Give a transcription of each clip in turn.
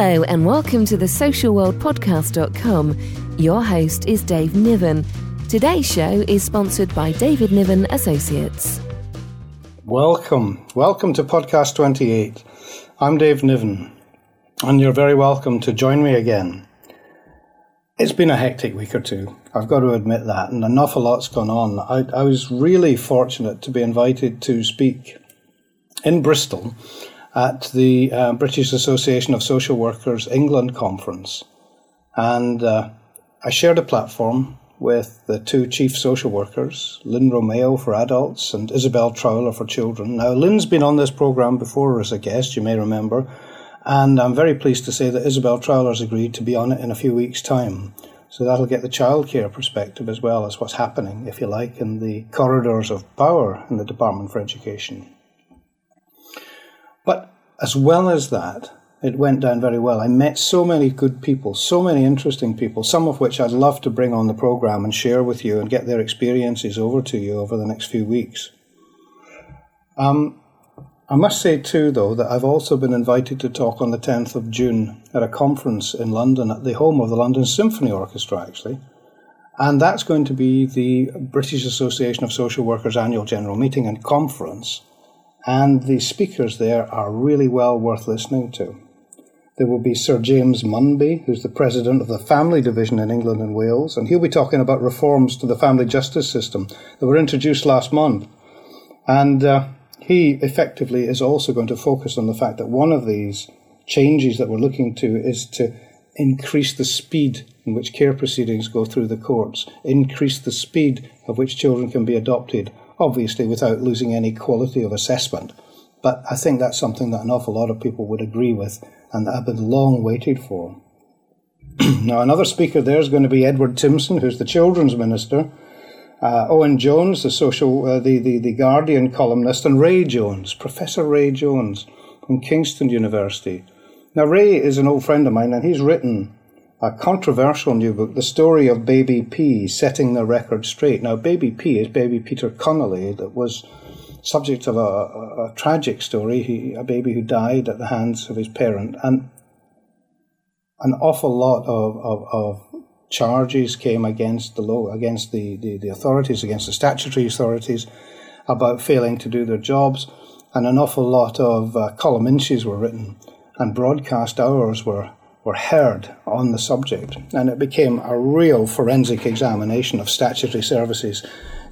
Hello, and welcome to the socialworldpodcast.com. Your host is Dave Niven. Today's show is sponsored by David Niven Associates. Welcome. Welcome to Podcast 28. I'm Dave Niven, and you're very welcome to join me again. It's been a hectic week or two. I've got to admit that, and an awful lot's gone on. I, I was really fortunate to be invited to speak in Bristol at the uh, British Association of Social Workers England conference. And uh, I shared a platform with the two chief social workers, Lyn Romeo for adults and Isabelle Trowler for children. Now, Lyn's been on this program before as a guest, you may remember, and I'm very pleased to say that Isabelle Trowler's agreed to be on it in a few weeks' time. So that'll get the childcare perspective as well as what's happening, if you like, in the corridors of power in the Department for Education. But as well as that, it went down very well. I met so many good people, so many interesting people, some of which I'd love to bring on the program and share with you and get their experiences over to you over the next few weeks. Um, I must say, too, though, that I've also been invited to talk on the 10th of June at a conference in London at the home of the London Symphony Orchestra, actually. And that's going to be the British Association of Social Workers annual general meeting and conference and the speakers there are really well worth listening to. There will be Sir James Munby, who's the president of the Family Division in England and Wales, and he'll be talking about reforms to the family justice system that were introduced last month. And uh, he effectively is also going to focus on the fact that one of these changes that we're looking to is to increase the speed in which care proceedings go through the courts, increase the speed of which children can be adopted, obviously without losing any quality of assessment. But I think that's something that an awful lot of people would agree with and that have been long waited for. now, another speaker there is going to be Edward Timpson, who's the children's minister, uh, Owen Jones, the social, uh, the, the, the Guardian columnist, and Ray Jones, Professor Ray Jones from Kingston University. Now, Ray is an old friend of mine, and he's written a controversial new book, The Story of Baby P, Setting the Record Straight. Now, Baby P is Baby Peter Connolly, that was subject of a, a, a tragic story, he, a baby who died at the hands of his parent. And an awful lot of, of, of charges came against the law, against the, the, the authorities, against the statutory authorities about failing to do their jobs. And an awful lot of uh, column inches were written, and broadcast hours were were heard on the subject, and it became a real forensic examination of statutory services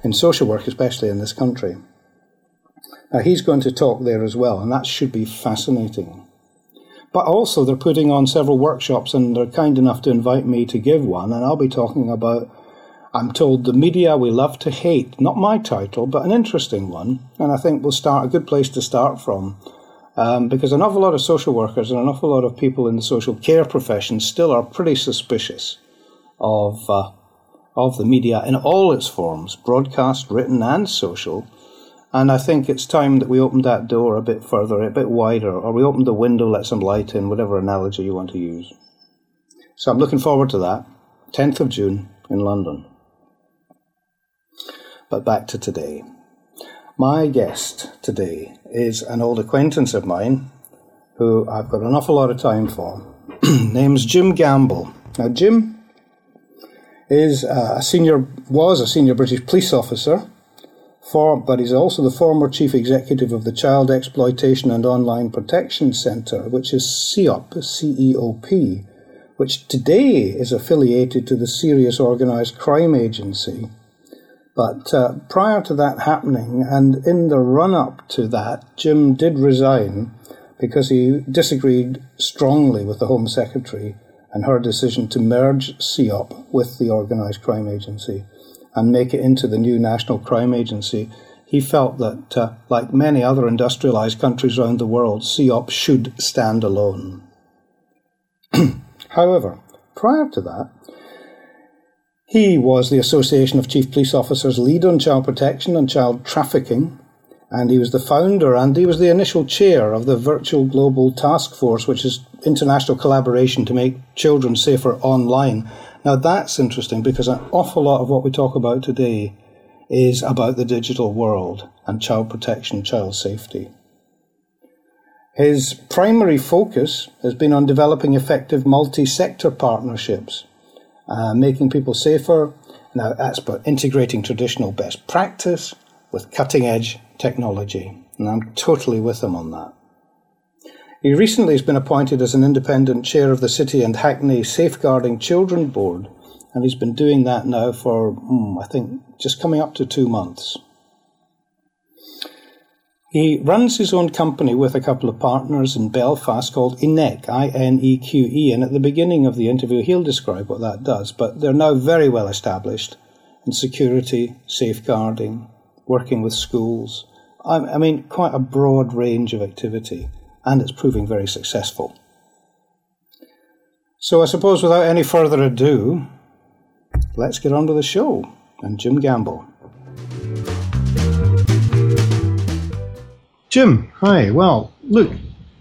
in social work, especially in this country. Now, he's going to talk there as well, and that should be fascinating. But also, they're putting on several workshops, and they're kind enough to invite me to give one, and I'll be talking about. I'm told the media we love to hate, not my title, but an interesting one, and I think we'll start a good place to start from um, because an awful lot of social workers and an awful lot of people in the social care profession still are pretty suspicious of uh, of the media in all its forms, broadcast, written, and social. And I think it's time that we opened that door a bit further, a bit wider, or we opened the window, let some light in, whatever analogy you want to use. So I'm looking forward to that. 10th of June in London. But back to today. My guest today is an old acquaintance of mine who I've got an awful lot of time for. Name's Jim Gamble. Now, Jim is uh, a senior, was a senior British police officer, for, but he's also the former chief executive of the Child Exploitation and Online Protection Centre, which is CEOP, C-E-O-P, which today is affiliated to the Serious Organised Crime Agency. But uh, prior to that happening, and in the run up to that, Jim did resign because he disagreed strongly with the Home Secretary and her decision to merge CEOP with the Organised Crime Agency and make it into the new National Crime Agency. He felt that, uh, like many other industrialised countries around the world, CEOP should stand alone. However, prior to that, he was the Association of Chief Police Officers lead on child protection and child trafficking, and he was the founder and he was the initial chair of the Virtual Global Task Force, which is international collaboration to make children safer online. Now that's interesting because an awful lot of what we talk about today is about the digital world and child protection, child safety. His primary focus has been on developing effective multi sector partnerships, uh, making people safer. Now, that's about integrating traditional best practice with cutting edge technology. And I'm totally with him on that. He recently has been appointed as an independent chair of the City and Hackney Safeguarding Children Board, and he's been doing that now for, mm, I think, just coming up to two months. He runs his own company with a couple of partners in Belfast called INEQE, I-N-E-Q-E, and at the beginning of the interview he'll describe what that does, but they're now very well established in security, safeguarding, working with schools. I mean, quite a broad range of activity, and it's proving very successful. So I suppose without any further ado, let's get on with the show and Jim Gamble. Jim, hi. Well, look,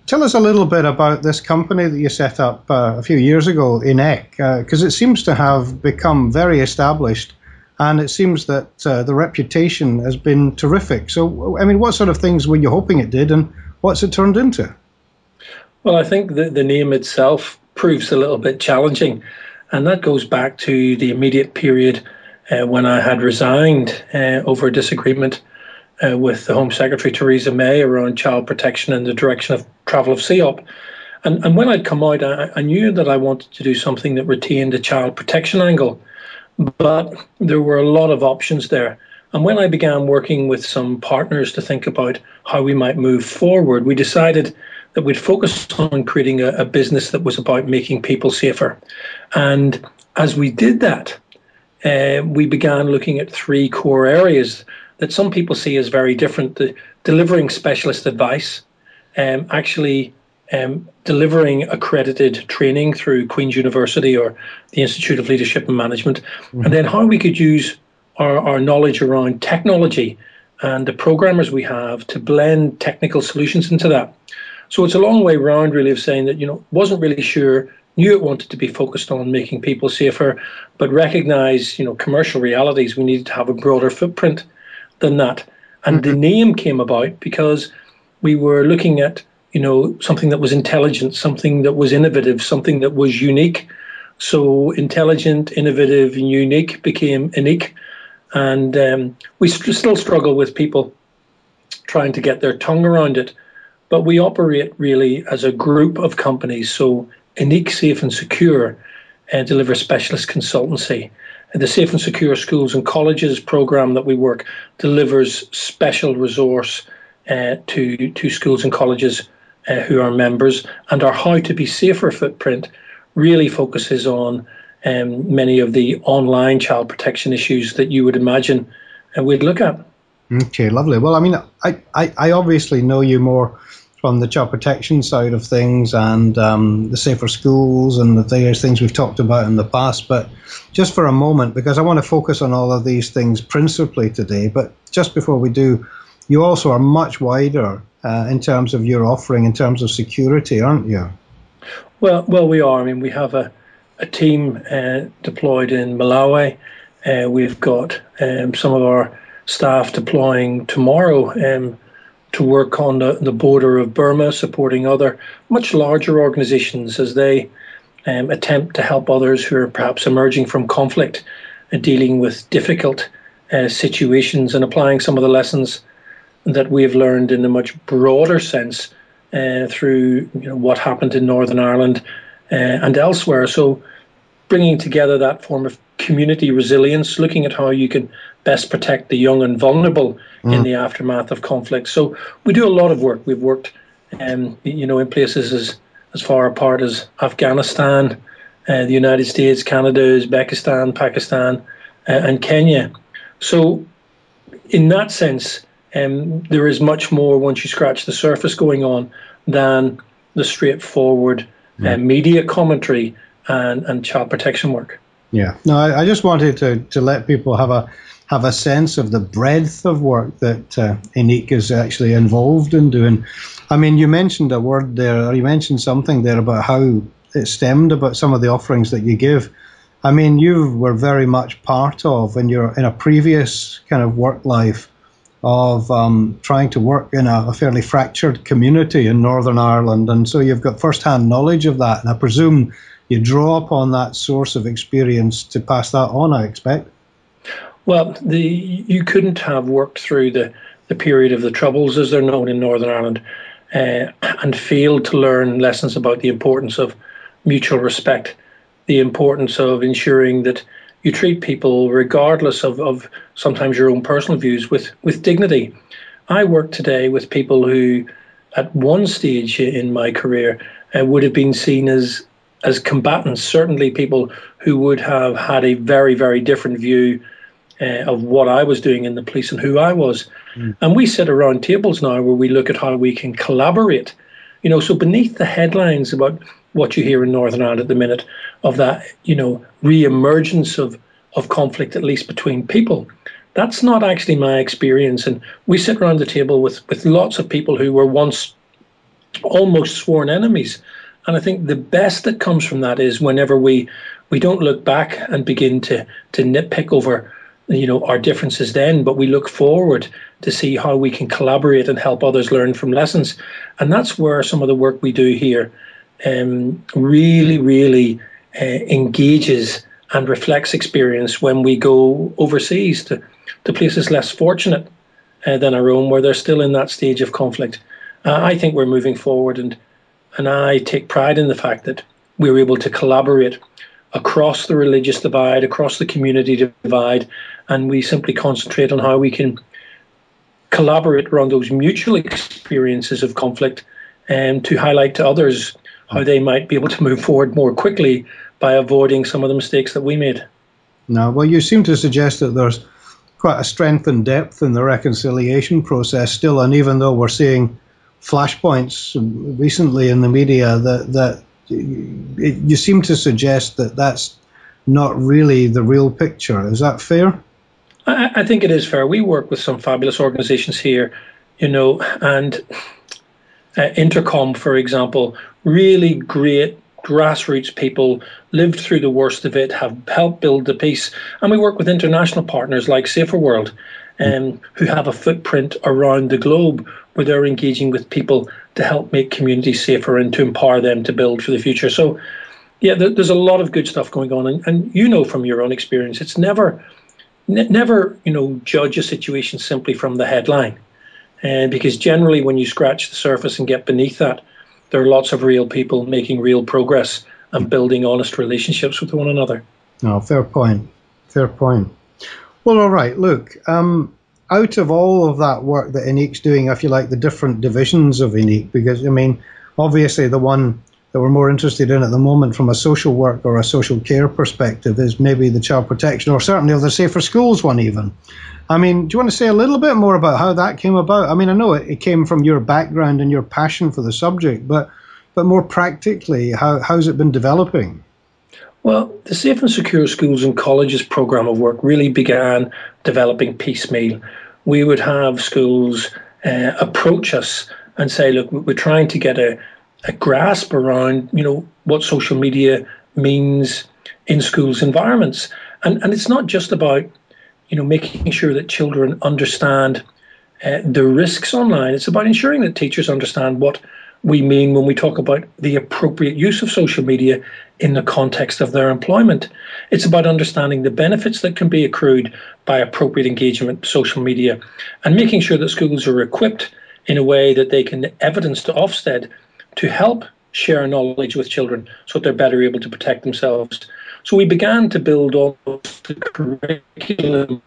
tell us a little bit about this company that you set up uh, a few years ago, in INEQE, because uh, it seems to have become very established and it seems that uh, the reputation has been terrific. So, I mean, what sort of things were you hoping it did, and what's it turned into? Well, I think that the name itself proves a little bit challenging, and that goes back to the immediate period uh, when I had resigned uh, over a disagreement uh, with the Home Secretary Theresa May around child protection and the direction of travel of CEOP. And, and when I'd come out, I, I knew that I wanted to do something that retained a child protection angle, but there were a lot of options there. And when I began working with some partners to think about how we might move forward, we decided that we'd focus on creating a, a business that was about making people safer. And as we did that, uh, we began looking at three core areas that some people see as very different. The delivering specialist advice, um, actually um, delivering accredited training through Queen's University or the Institute of Leadership and Management, mm-hmm. and then how we could use our, our knowledge around technology and the programmers we have to blend technical solutions into that. So it's a long way round, really, of saying that, you know, wasn't really sure, knew it wanted to be focused on making people safer, but recognize, you know, commercial realities. We needed to have a broader footprint than that. And mm-hmm. the name came about because we were looking at, you know, something that was intelligent, something that was innovative, something that was unique. So intelligent, innovative, and unique became INEQE. And um, we st- still struggle with people trying to get their tongue around it. But we operate really as a group of companies. So INEQE, safe, and secure and deliver specialist consultancy. The Safe and Secure Schools and Colleges program that we work delivers special resource uh, to to schools and colleges uh, who are members, and our How to Be Safer footprint really focuses on um, many of the online child protection issues that you would imagine uh, we'd look at. Okay, lovely. Well, I mean, I, I, I obviously know you more from the child protection side of things and um, the safer schools and the various things we've talked about in the past. But just for a moment, because I want to focus on all of these things principally today, but just before we do, you also are much wider uh, in terms of your offering, in terms of security, aren't you? Well, well, we are. I mean, we have a, a team uh, deployed in Malawi. Uh, we've got um, some of our staff deploying tomorrow. Um, to work on the, the border of Burma, supporting other much larger organizations as they um, attempt to help others who are perhaps emerging from conflict and dealing with difficult uh, situations and applying some of the lessons that we have learned in a much broader sense uh, through you know, what happened in Northern Ireland uh, and elsewhere. So, bringing together that form of community resilience, looking at how you can best protect the young and vulnerable mm. in the aftermath of conflict. So we do a lot of work. We've worked, um, you know, in places as as far apart as Afghanistan, uh, the United States, Canada, Uzbekistan, Pakistan, uh, and Kenya. So, in that sense, um, there is much more once you scratch the surface going on than the straightforward uh, media commentary and, and child protection work. Yeah, no, I, I, just wanted to, to let people have a have a sense of the breadth of work that uh, is actually involved in doing. I mean, you mentioned a word there, or you mentioned something there about how it stemmed about some of the offerings that you give. I mean, you were very much part of in your in a previous kind of work life of um, trying to work in a, a, fairly fractured community in Northern Ireland, and so you've got first-hand knowledge of that. And I presume you draw upon that source of experience to pass that on. I expect. Well, the you couldn't have worked through the the period of the Troubles, as they're known in Northern Ireland, uh, and failed to learn lessons about the importance of mutual respect, the importance of ensuring that you treat people, regardless of, of sometimes your own personal views, with, with dignity. I work today with people who, at one stage in my career, uh, would have been seen as as combatants. Certainly, people who would have had a very, very different view uh, of what I was doing in the police and who I was. Mm. And we sit around tables now where we look at how we can collaborate. You know, so beneath the headlines about what you hear in Northern Ireland at the minute of that, you know, re-emergence of of conflict, at least between people. That's not actually my experience. And we sit around the table with with lots of people who were once almost sworn enemies. And I think the best that comes from that is whenever we we don't look back and begin to to nitpick over you know our differences then but we look forward to see how we can collaborate and help others learn from lessons and that's where some of the work we do here um, really really uh, engages and reflects experience when we go overseas to, to places less fortunate uh, than our own where they're still in that stage of conflict. Uh, i think we're moving forward and and i take pride in the fact that we we're able to collaborate across the religious divide, across the community divide, and we simply concentrate on how we can collaborate around those mutual experiences of conflict and to highlight to others how they might be able to move forward more quickly by avoiding some of the mistakes that we made. No, well, you seem to suggest that there's quite a strength and depth in the reconciliation process still, and even though we're seeing flashpoints recently in the media that that you seem to suggest that that's not really the real picture. Is that fair? I, I think it is fair. We work with some fabulous organizations here, you know, and uh, Intercomm, for example, really great grassroots people lived through the worst of it, have helped build the peace. And we work with international partners like Saferworld, um, who have a footprint around the globe where they're engaging with people to help make communities safer and to empower them to build for the future. So, yeah, there's a lot of good stuff going on, and, and you know from your own experience, it's never, never you know judge a situation simply from the headline, uh, because generally when you scratch the surface and get beneath that, there are lots of real people making real progress and building honest relationships with one another. Oh, fair point. Fair point. Well, all right. Look, um, out of all of that work that INEQE's doing, if you like, the different divisions of ENIQ, because I mean, obviously the one that we're more interested in at the moment from a social work or a social care perspective is maybe the child protection or certainly the safer schools one even. I mean, do you want to say a little bit more about how that came about? I mean, I know it, it came from your background and your passion for the subject, but but more practically, how how's it been developing? Well, the Safe and Secure Schools and Colleges program of work really began developing piecemeal. We would have schools uh, approach us and say, look, we're trying to get a, a grasp around, you know, what social media means in schools environments. And, and it's not just about, you know, making sure that children understand uh, the risks online. It's about ensuring that teachers understand what we mean when we talk about the appropriate use of social media in the context of their employment. It's about understanding the benefits that can be accrued by appropriate engagement with social media and making sure that schools are equipped in a way that they can evidence to Ofsted to help share knowledge with children so that they're better able to protect themselves. So we began to build almost the curriculum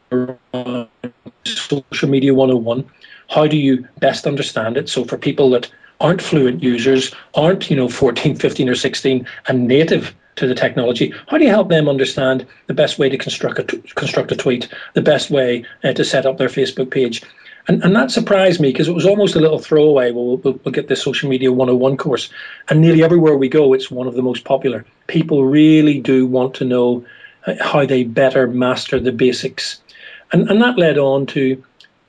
social media 101. How do you best understand it? So for people that aren't fluent users, aren't, you know, 14, 15 or 16 and native to the technology, how do you help them understand the best way to construct a, construct a tweet, the best way uh, to set up their Facebook page? And, and that surprised me because it was almost a little throwaway. We'll, we'll, we'll get this social media 101 course. And nearly everywhere we go, it's one of the most popular. People really do want to know uh, how they better master the basics And, and that led on to,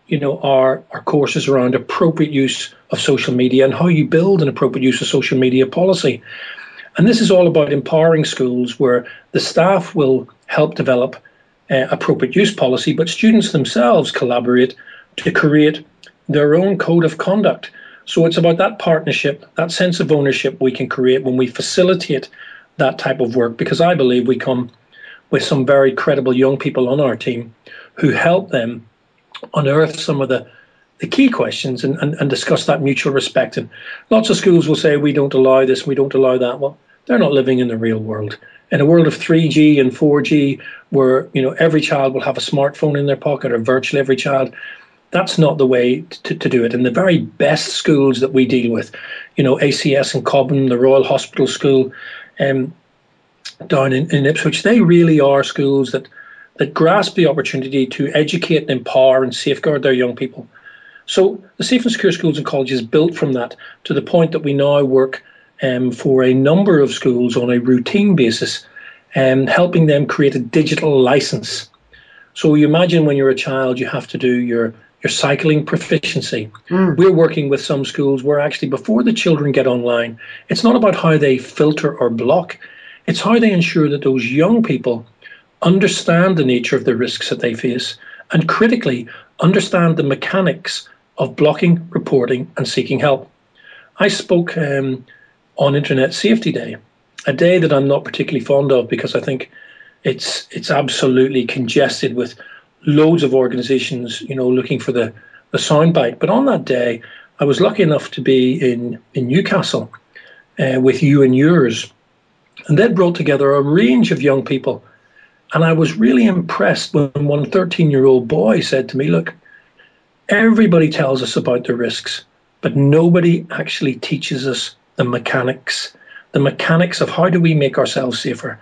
you know, our, our courses around appropriate use of social media and how you build an appropriate use of social media policy. And this is all about empowering schools where the staff will help develop uh, appropriate use policy, but students themselves collaborate to create their own code of conduct. So it's about that partnership, that sense of ownership we can create when we facilitate that type of work, because I believe we come with some very credible young people on our team who help them unearth some of the the key questions and, and, and discuss that mutual respect. And lots of schools will say, we don't allow this, we don't allow that. Well, they're not living in the real world. In a world of 3G and 4G, where you know every child will have a smartphone in their pocket, or virtually every child, that's not the way to, to do it. And the very best schools that we deal with, you know, ACS and Cobham, the Royal Hospital School, um, down in, in Ipswich, they really are schools that that grasp the opportunity to educate and empower and safeguard their young people. So the Safe and Secure Schools and Colleges built from that to the point that we now work um, for a number of schools on a routine basis, um, helping them create a digital license. So you imagine when you're a child, you have to do your your cycling proficiency. Mm. We're working with some schools where actually before the children get online, it's not about how they filter or block, it's how they ensure that those young people understand the nature of the risks that they face and critically understand the mechanics of blocking, reporting, and seeking help. I spoke um, on Internet Safety Day, a day that I'm not particularly fond of because I think it's it's absolutely congested with loads of organisations, you know, looking for the the soundbite. But on that day, I was lucky enough to be in in Newcastle uh, with you and yours, and they brought together a range of young people. And I was really impressed when one 13 year old boy said to me, Look, everybody tells us about the risks, but nobody actually teaches us the mechanics, the mechanics of how do we make ourselves safer.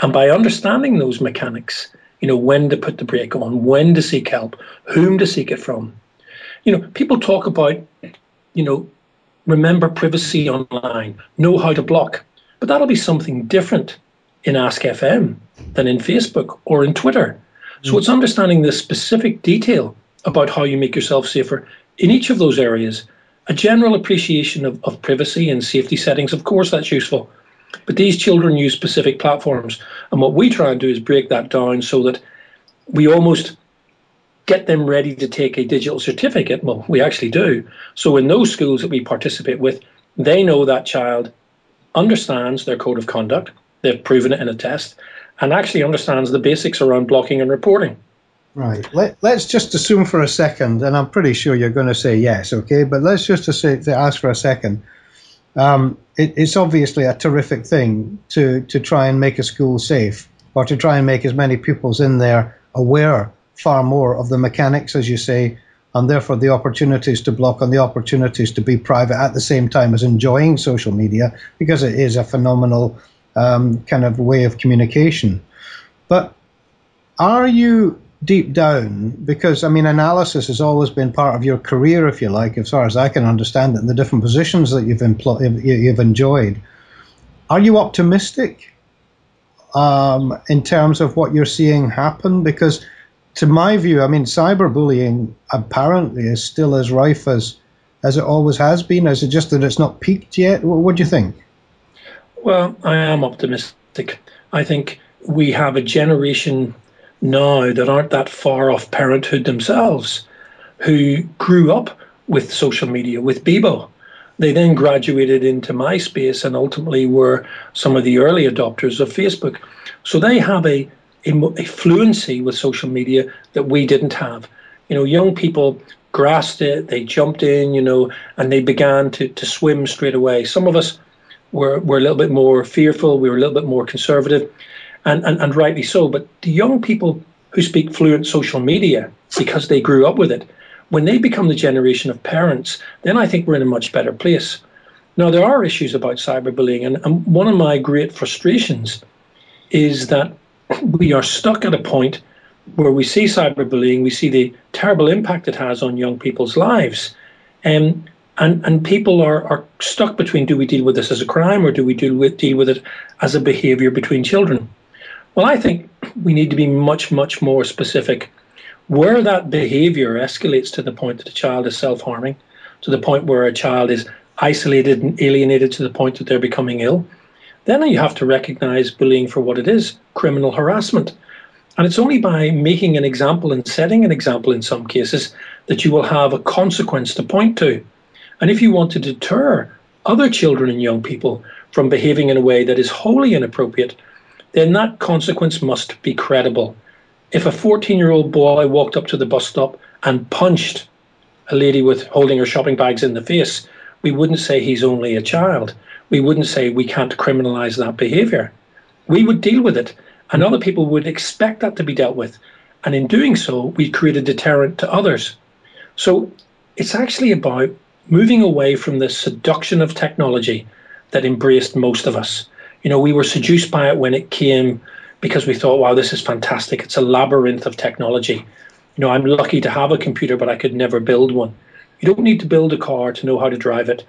And by understanding those mechanics, you know, when to put the brake on, when to seek help, whom to seek it from. You know, people talk about, you know, remember privacy online, know how to block, but that'll be something different in Ask FM than in Facebook or in Twitter. So mm. it's understanding the specific detail about how you make yourself safer in each of those areas. A general appreciation of, of privacy and safety settings, of course, that's useful. But these children use specific platforms. And what we try and do is break that down so that we almost get them ready to take a digital certificate. Well, we actually do. So in those schools that we participate with, they know that child understands their code of conduct, they've proven it in a test, and actually understands the basics around blocking and reporting. Right. Let, let's just assume for a second, and I'm pretty sure you're going to say yes, okay? But let's just ask for a second. Um, it, it's obviously a terrific thing to, to try and make a school safe or to try and make as many pupils in there aware far more of the mechanics, as you say, and therefore the opportunities to block and the opportunities to be private at the same time as enjoying social media because it is a phenomenal um, kind of way of communication. But are you deep down, because I mean, analysis has always been part of your career, if you like, as far as I can understand it, in the different positions that you've, you've enjoyed. Are you optimistic um, in terms of what you're seeing happen? Because, to my view, I mean, cyberbullying apparently is still as rife as as it always has been. Is it just that it's not peaked yet? What, what do you think? Well, I am optimistic. I think we have a generation now that aren't that far off parenthood themselves, who grew up with social media, with Bebo. They then graduated into MySpace and ultimately were some of the early adopters of Facebook. So they have a, a, a fluency with social media that we didn't have. You know, young people grasped it, they jumped in, you know, and they began to, to swim straight away. Some of us were, were a little bit more fearful, we were a little bit more conservative and, and, and rightly so. But the young people who speak fluent social media because they grew up with it, when they become the generation of parents, then I think we're in a much better place. Now, there are issues about cyberbullying, and, and one of my great frustrations is that we are stuck at a point where we see cyberbullying, we see the terrible impact it has on young people's lives. Um, and, and people are, are stuck between do we deal with this as a crime or do we deal with, deal with it as a behavior between children? Well, I think we need to be much, much more specific Where that behavior escalates to the point that a child is self harming, to the point where a child is isolated and alienated to the point that they're becoming ill, then you have to recognize bullying for what it is criminal harassment. And it's only by making an example and setting an example in some cases that you will have a consequence to point to. And if you want to deter other children and young people from behaving in a way that is wholly inappropriate, then that consequence must be credible. If a 14 year old boy walked up to the bus stop and punched a lady with holding her shopping bags in the face, we wouldn't say he's only a child. We wouldn't say we can't criminalize that behavior. We would deal with it, and other people would expect that to be dealt with. And in doing so, we create a deterrent to others. So it's actually about moving away from the seduction of technology that embraced most of us. You know, we were seduced by it when it came because we thought, wow, this is fantastic. It's a labyrinth of technology. You know, I'm lucky to have a computer, but I could never build one. You don't need to build a car to know how to drive it.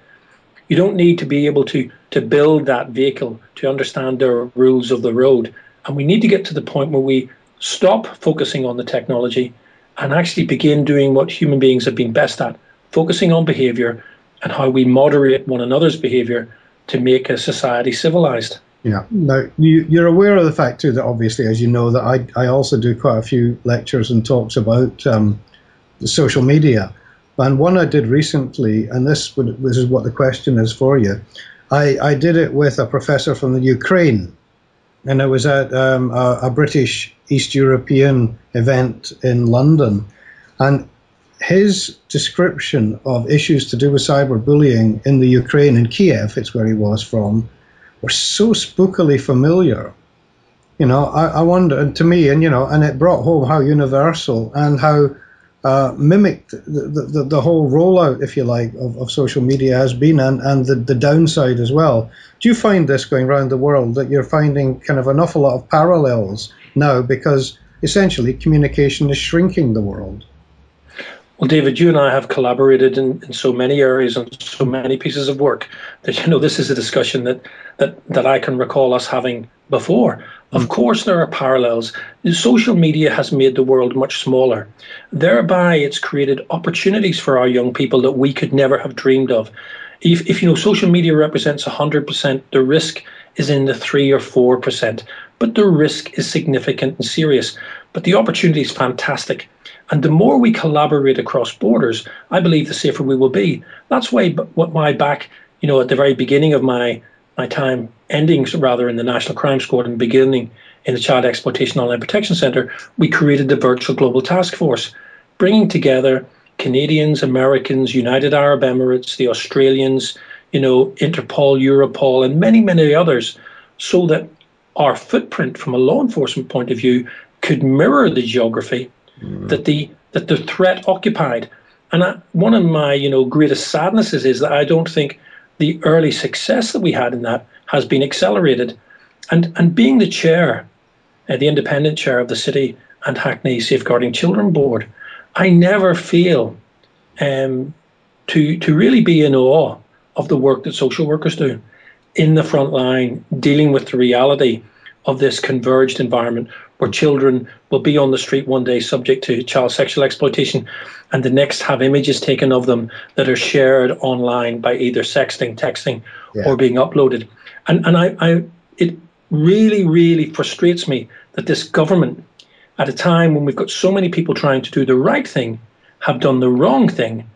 You don't need to be able to to build that vehicle to understand the rules of the road. And we need to get to the point where we stop focusing on the technology and actually begin doing what human beings have been best at, focusing on behavior and how we moderate one another's behavior to make a society civilized. Yeah. Now, you, you're aware of the fact, too, that obviously, as you know, that I, I also do quite a few lectures and talks about um, social media. And one I did recently, and this, would, this is what the question is for you. I, I did it with a professor from the Ukraine, and it was at um, a, a British East European event in London. And his description of issues to do with cyberbullying in the Ukraine, in Kiev, it's where he was from, were so spookily familiar. You know, I, I wonder, and to me, and you know, and it brought home how universal and how uh, mimicked the, the, the, whole rollout, if you like, of, of social media has been, and, and the, the downside as well. Do you find this going around the world that you're finding kind of an awful lot of parallels now because essentially communication is shrinking the world? Well, David, you and I have collaborated in, in so many areas and so many pieces of work that you know this is a discussion that that that I can recall us having before. Of mm. course, there are parallels. Social media has made the world much smaller. Thereby, it's created opportunities for our young people that we could never have dreamed of. If, if you know, social media represents 100%, the risk is in the 3 or 4%. But the risk is significant and serious. But the opportunity is fantastic. And the more we collaborate across borders, I believe the safer we will be. That's why, why back, you know, at the very beginning of my my time ending rather in the National Crime Squad and beginning in the Child Exploitation Online Protection Centre, we created the Virtual Global Task Force, bringing together Canadians, Americans, United Arab Emirates, the Australians, you know, Interpol, Europol, and many, many others, so that our footprint from a law enforcement point of view could mirror the geography mm. that the that the threat occupied. And I, one of my, you know, greatest sadnesses is that I don't think the early success that we had in that has been accelerated. And and being the chair, uh, the independent chair of the City and Hackney Safeguarding Children Board, I never feel um, to to really be in awe of the work that social workers do in the front line, dealing with the reality of this converged environment where children will be on the street one day subject to child sexual exploitation and the next have images taken of them that are shared online by either sexting, texting, yeah. or being uploaded. And and I, I it really, really frustrates me that this government, at a time when we've got so many people trying to do the right thing, have done the wrong thing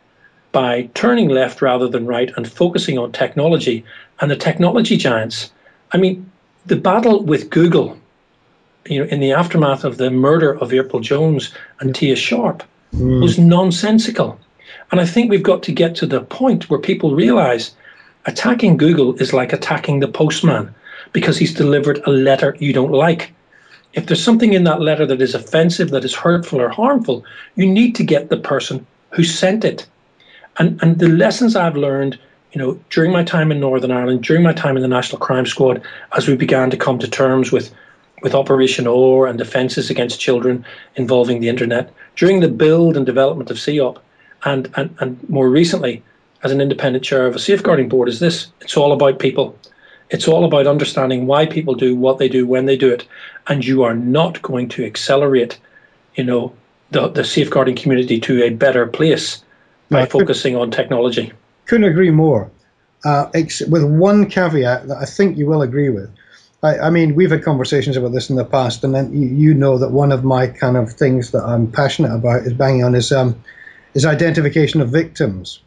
by turning left rather than right and focusing on technology and the technology giants. I mean, the battle with Google, you know, in the aftermath of the murder of April Jones and Tia Sharp, mm. was nonsensical. And I think we've got to get to the point where people realize attacking Google is like attacking the postman because he's delivered a letter you don't like. If there's something in that letter that is offensive, that is hurtful or harmful, you need to get the person who sent it. And and the lessons I've learned you know, during my time in Northern Ireland, during my time in the National Crime Squad, as we began to come to terms with with Operation Ore and defences against children involving the internet, during the build and development of CEOP, and, and, and more recently, as an independent chair of a safeguarding board, is this it's all about people. It's all about understanding why people do what they do when they do it. And you are not going to accelerate, you know, the, the safeguarding community to a better place by focusing on technology. Couldn't agree more. Uh, ex- with one caveat that I think you will agree with. I, I, mean, we've had conversations about this in the past, and then you, you, know that one of my kind of things that I'm passionate about is banging on is um, is identification of victims,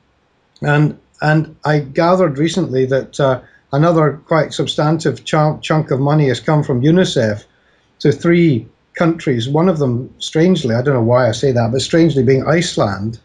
and and I gathered recently that uh, another quite substantive ch- chunk of money has come from UNICEF to three countries. One of them, strangely, I don't know why I say that, but strangely being Iceland,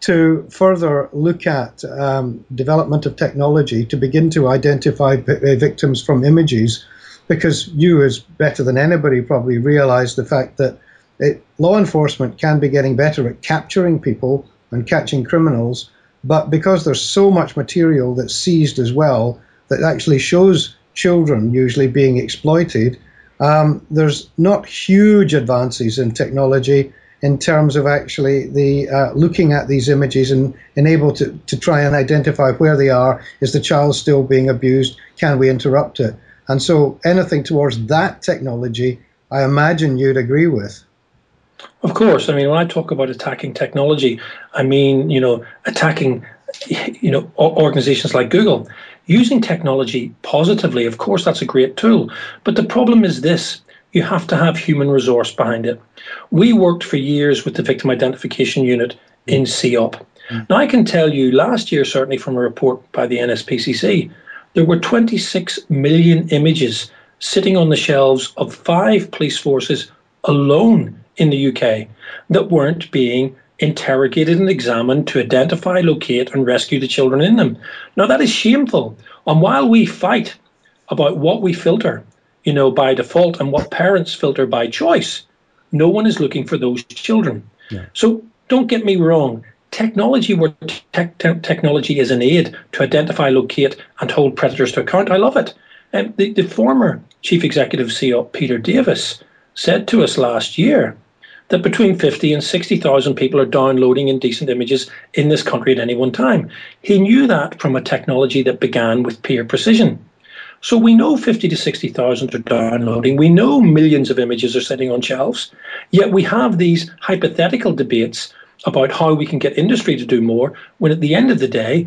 to further look at um, development of technology to begin to identify v- victims from images, because you, as better than anybody, probably realize the fact that it, law enforcement can be getting better at capturing people and catching criminals, but because there's so much material that's seized as well that actually shows children usually being exploited, um, there's not huge advances in technology in terms of actually the uh, looking at these images and, and able to, to try and identify where they are. Is the child still being abused? Can we interrupt it? And so anything towards that technology, I imagine you'd agree with. Of course. I mean, when I talk about attacking technology, I mean, you know, attacking, you know, organizations like Google. Using technology positively, of course, that's a great tool. But the problem is this you have to have human resource behind it. We worked for years with the Victim Identification Unit in CEOP. Mm. Now, I can tell you last year, certainly from a report by the NSPCC, there were 26 million images sitting on the shelves of five police forces alone in the UK that weren't being interrogated and examined to identify, locate, and rescue the children in them. Now, that is shameful. And while we fight about what we filter, you know, by default and what parents filter by choice, no one is looking for those children. Yeah. So don't get me wrong. Technology where te- te- technology is an aid to identify, locate, and hold predators to account. I love it. And the, the former chief executive CEO, Peter Davies, said to us last year that between 50 and 60,000 people are downloading indecent images in this country at any one time. He knew that from a technology that began with peer precision. So we know 50 to 60,000 are downloading. We know millions of images are sitting on shelves. Yet we have these hypothetical debates about how we can get industry to do more when at the end of the day,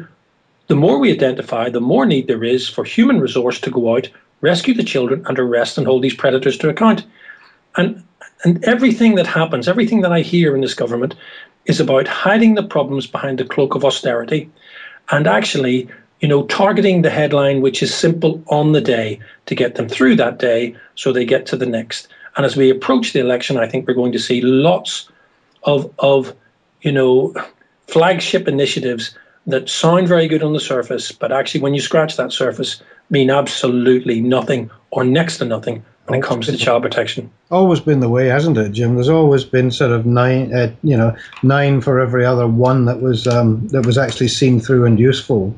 the more we identify, the more need there is for human resource to go out, rescue the children, and arrest and hold these predators to account. And and everything that happens, everything that I hear in this government is about hiding the problems behind the cloak of austerity and actually, you know, targeting the headline which is simple on the day to get them through that day so they get to the next. And as we approach the election, I think we're going to see lots of of, you know, flagship initiatives that sound very good on the surface, but actually when you scratch that surface mean absolutely nothing or next to nothing when it comes to child protection. Always been the way, hasn't it, Jim? There's always been sort of nine, uh, you know, nine for every other one that was um, that was actually seen through and useful.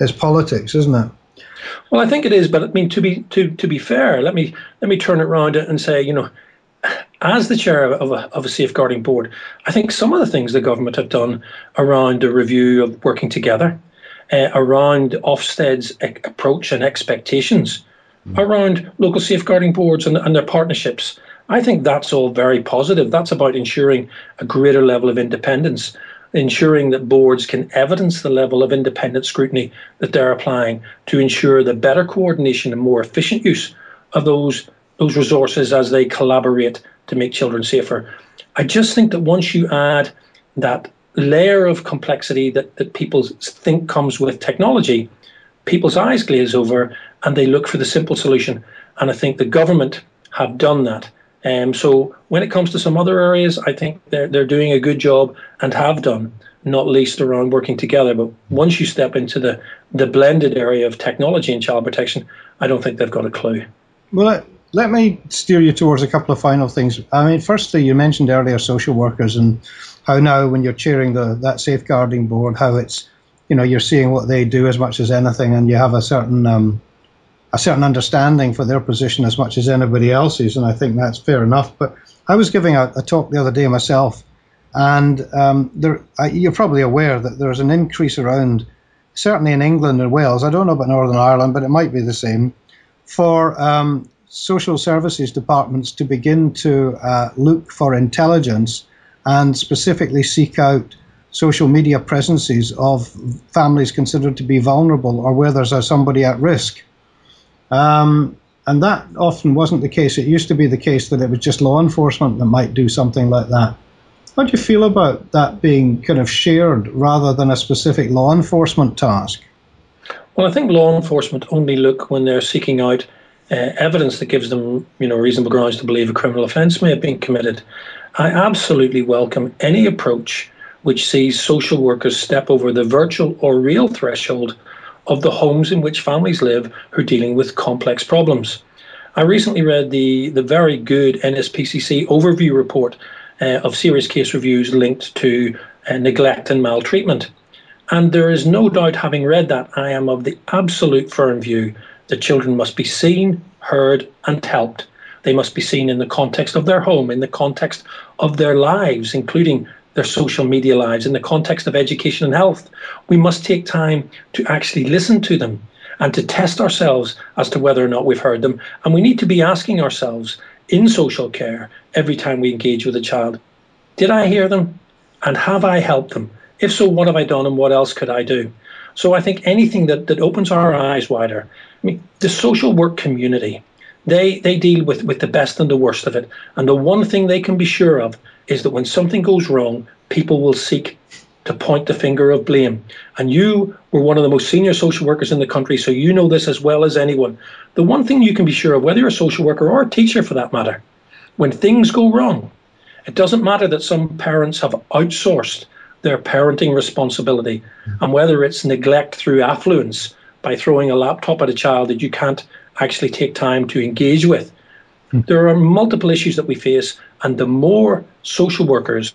It's politics, isn't it? Well, I think it is, but I mean to be to to be fair, let me let me turn it around and say, you know, as the chair of a, of a safeguarding board, I think some of the things the government have done around the review of working together, uh, around Ofsted's approach and expectations mm. around local safeguarding boards and, and their partnerships. I think that's all very positive. That's about ensuring a greater level of independence, ensuring that boards can evidence the level of independent scrutiny that they're applying to ensure the better coordination and more efficient use of those those resources as they collaborate to make children safer. I just think that once you add that layer of complexity that, that people think comes with technology, people's eyes glaze over and they look for the simple solution. And I think the government have done that. Um, so when it comes to some other areas, I think they're they're doing a good job and have done, not least around working together. But once you step into the the blended area of technology and child protection, I don't think they've got a clue. Well, let, me steer you towards a couple of final things. I mean, firstly, you mentioned earlier social workers and how now when you're chairing the that safeguarding board, how it's you know you're seeing what they do as much as anything, and you have a certain um, a certain understanding for their position as much as anybody else's, and I think that's fair enough. But I was giving a, a talk the other day myself, and um, there, I, you're probably aware that there's an increase around, certainly in England and Wales. I don't know about Northern Ireland, but it might be the same for um, social services departments to begin to uh, look for intelligence and specifically seek out social media presences of families considered to be vulnerable or where there's somebody at risk. Um, and that often wasn't the case. It used to be the case that it was just law enforcement that might do something like that. How do you feel about that being kind of shared rather than a specific law enforcement task? Well, I think law enforcement only look when they're seeking out uh, evidence that gives them, you know, reasonable grounds to believe a criminal offence may have been committed. I absolutely welcome any approach which sees social workers step over the virtual or real threshold of the homes in which families live who are dealing with complex problems. I recently read the, the very good NSPCC overview report uh, of serious case reviews linked to uh, neglect and maltreatment. And there is no doubt, having read that, I am of the absolute firm view that children must be seen, heard, and helped. They must be seen in the context of their home, in the context of their lives, including their social media lives, in the context of education and health. We must take time to actually listen to them and to test ourselves as to whether or not we've heard them. And we need to be asking ourselves in social care every time we engage with a child Did I hear them? And have I helped them? If so, what have I done and what else could I do? So I think anything that, that opens our eyes wider. I mean, the social work community, they, they deal with, with the best and the worst of it. And the one thing they can be sure of is that when something goes wrong, people will seek to point the finger of blame. And you were one of the most senior social workers in the country, so you know this as well as anyone. The one thing you can be sure of, whether you're a social worker or a teacher for that matter, when things go wrong, it doesn't matter that some parents have outsourced their parenting responsibility, and whether it's neglect through affluence by throwing a laptop at a child that you can't actually take time to engage with. Hmm. There are multiple issues that we face, and the more social workers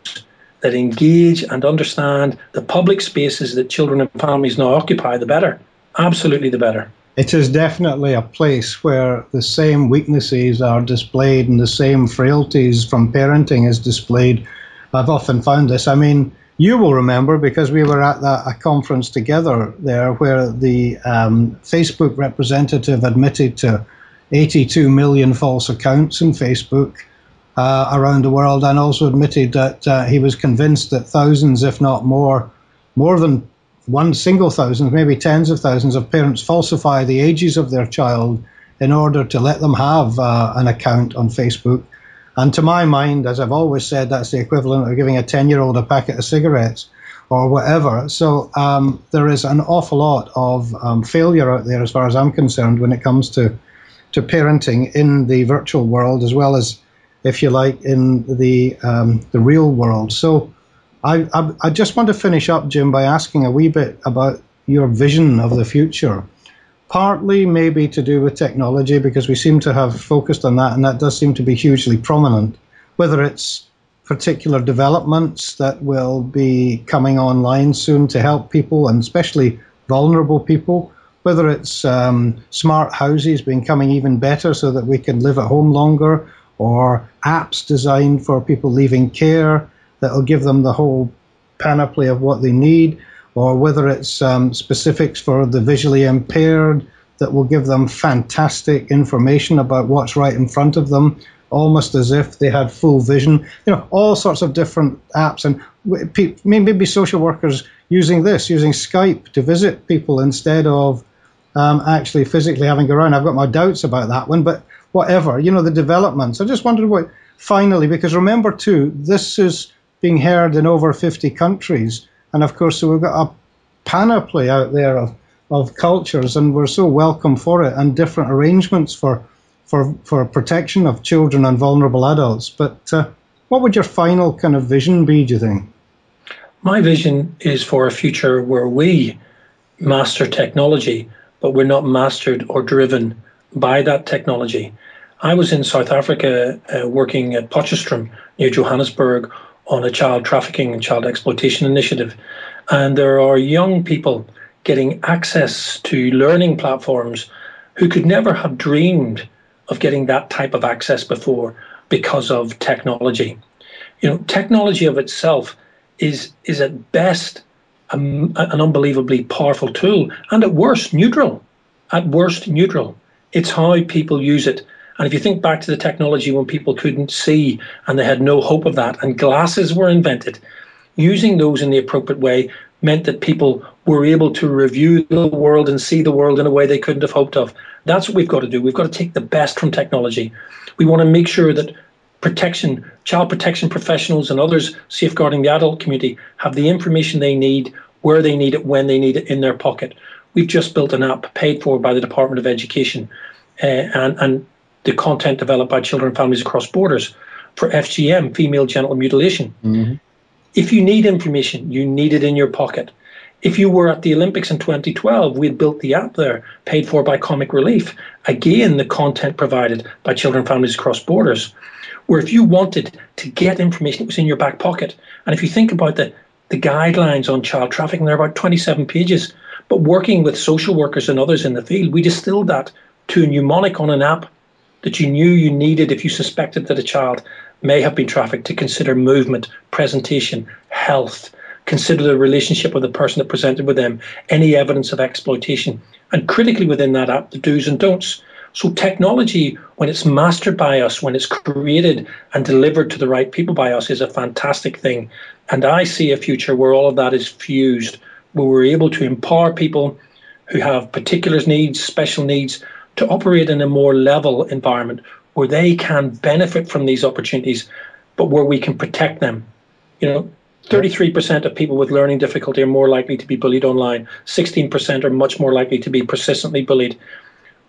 that engage and understand the public spaces that children and families now occupy, the better. Absolutely the better. It is definitely a place where the same weaknesses are displayed and the same frailties from parenting is displayed. I've often found this. I mean, you will remember because we were at that, a conference together there where the um, Facebook representative admitted to 82 million false accounts in Facebook uh, around the world, and also admitted that uh, he was convinced that thousands, if not more, more than one single thousand, maybe tens of thousands of parents falsify the ages of their child in order to let them have uh, an account on Facebook. And to my mind, as I've always said, that's the equivalent of giving a 10 year old a packet of cigarettes or whatever. So um, there is an awful lot of um, failure out there, as far as I'm concerned, when it comes to, to parenting in the virtual world, as well as if you like, in the um, the real world. So, I, I, I just want to finish up, Jim, by asking a wee bit about your vision of the future. Partly maybe to do with technology, because we seem to have focused on that, and that does seem to be hugely prominent. Whether it's particular developments that will be coming online soon to help people, and especially vulnerable people, whether it's um, smart houses becoming even better so that we can live at home longer, or apps designed for people leaving care that will give them the whole panoply of what they need, or whether it's um, specifics for the visually impaired that will give them fantastic information about what's right in front of them, almost as if they had full vision. You know, all sorts of different apps, and maybe social workers using this, using Skype to visit people instead of um, actually physically having to go around. I've got my doubts about that one, but whatever, you know, the developments. I just wondered what, finally, because remember too, this is being heard in over 50 countries. And of course, so we've got a panoply out there of, of cultures, and we're so welcome for it, and different arrangements for, for, for protection of children and vulnerable adults. But uh, what would your final kind of vision be, do you think? My vision is for a future where we master technology, but we're not mastered or driven by that technology. I was in South Africa uh, working at Potchefstroom near Johannesburg on a child trafficking and child exploitation initiative. And there are young people getting access to learning platforms who could never have dreamed of getting that type of access before because of technology. You know, technology of itself is is at best a, an unbelievably powerful tool, and at worst neutral. At worst neutral. It's how people use it And if you think back to the technology when people couldn't see and they had no hope of that, and glasses were invented, using those in the appropriate way meant that people were able to review the world and see the world in a way they couldn't have hoped of. That's what we've got to do. We've got to take the best from technology. We want to make sure that protection, child protection professionals and others safeguarding the adult community have the information they need, where they need it, when they need it in their pocket. We've just built an app paid for by the Department of Education uh, and, and the content developed by Children and Families Across Borders for FGM, female genital mutilation. Mm-hmm. If you need information, you need it in your pocket. If you were at the Olympics in 2012, we had built the app there, paid for by Comic Relief. Again, the content provided by Children and Families Across Borders where if you wanted to get information, it was in your back pocket. And if you think about the, the guidelines on child trafficking, they're about 27 pages. But working with social workers and others in the field, we distilled that to a mnemonic on an app that you knew you needed if you suspected that a child may have been trafficked to consider movement, presentation, health, consider the relationship of the person that presented with them, any evidence of exploitation, and critically within that app, the do's and don'ts. So technology, when it's mastered by us, when it's created and delivered to the right people by us, is a fantastic thing. And I see a future where all of that is fused, where we're able to empower people who have particular needs, special needs, to operate in a more level environment where they can benefit from these opportunities, but where we can protect them. You know, 33% of people with learning difficulty are more likely to be bullied online. 16% are much more likely to be persistently bullied.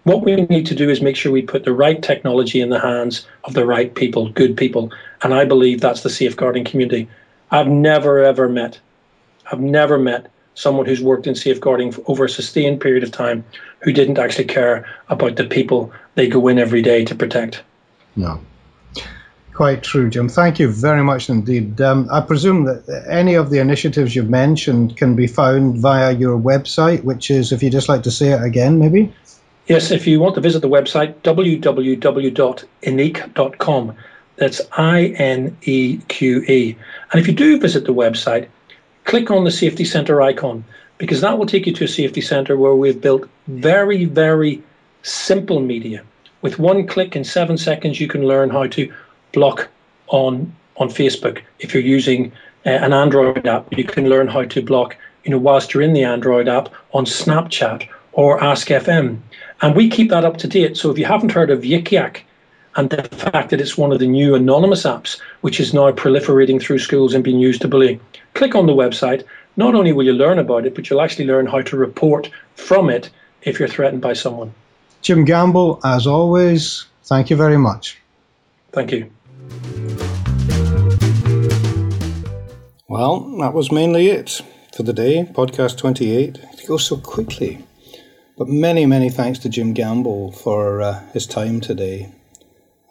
What we need to do is make sure we put the right technology in the hands of the right people, good people. And I believe that's the safeguarding community. I've never, ever met, I've never met someone who's worked in safeguarding for over a sustained period of time who didn't actually care about the people they go in every day to protect. No. Quite true, Jim. Thank you very much indeed. Um, I presume that any of the initiatives you've mentioned can be found via your website, which is, if you just like to say it again, maybe? Yes, if you want to visit the website, www.ineqe.com. That's I N E Q E. And if you do visit the website, click on the Safety Centre icon because that will take you to a safety centre where we've built very, very simple media. With one click in seven seconds, you can learn how to block on on Facebook. If you're using uh, an Android app, you can learn how to block, you know, whilst you're in the Android app on Snapchat or Ask FM. And we keep that up to date. So if you haven't heard of Yik Yak and the fact that it's one of the new anonymous apps, which is now proliferating through schools and being used to bully, click on the website. Not only will you learn about it, but you'll actually learn how to report from it if you're threatened by someone. Jim Gamble, as always, thank you very much. Thank you. Well, that was mainly it for the day, podcast 28. It goes so quickly. But many, many thanks to Jim Gamble for uh, his time today.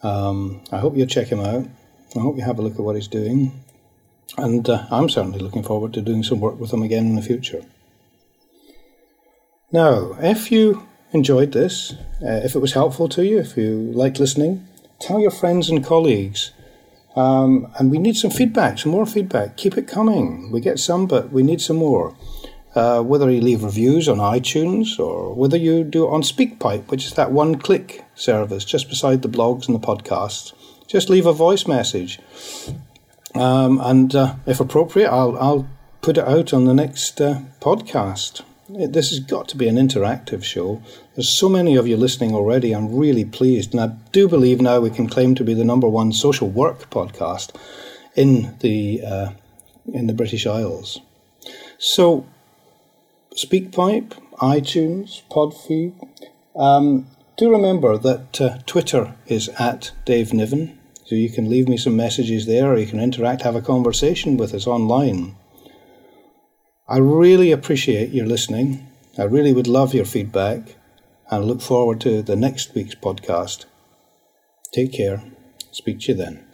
Um, I hope you check him out. I hope you have a look at what he's doing. And uh, I'm certainly looking forward to doing some work with them again in the future. Now, if you enjoyed this, uh, if it was helpful to you, if you liked listening, tell your friends and colleagues. Um, and we need some feedback, some more feedback. Keep it coming. We get some, but we need some more uh, whether you leave reviews on iTunes or whether you do it on SpeakPipe, which is that one click service just beside the blogs and the podcasts. Just leave a voice message. Um, and uh, if appropriate, I'll, I'll put it out on the next uh, podcast. It, this has got to be an interactive show. There's so many of you listening already. I'm really pleased. And I do believe now we can claim to be the number one social work podcast in the, uh, in the British Isles. So SpeakPipe, iTunes, Podfeed. Um, do remember that uh, Twitter is at Dave Niven, so you can leave me some messages there or you can interact, have a conversation with us online. I really appreciate your listening. I really would love your feedback and look forward to the next week's podcast. Take care. Speak to you then.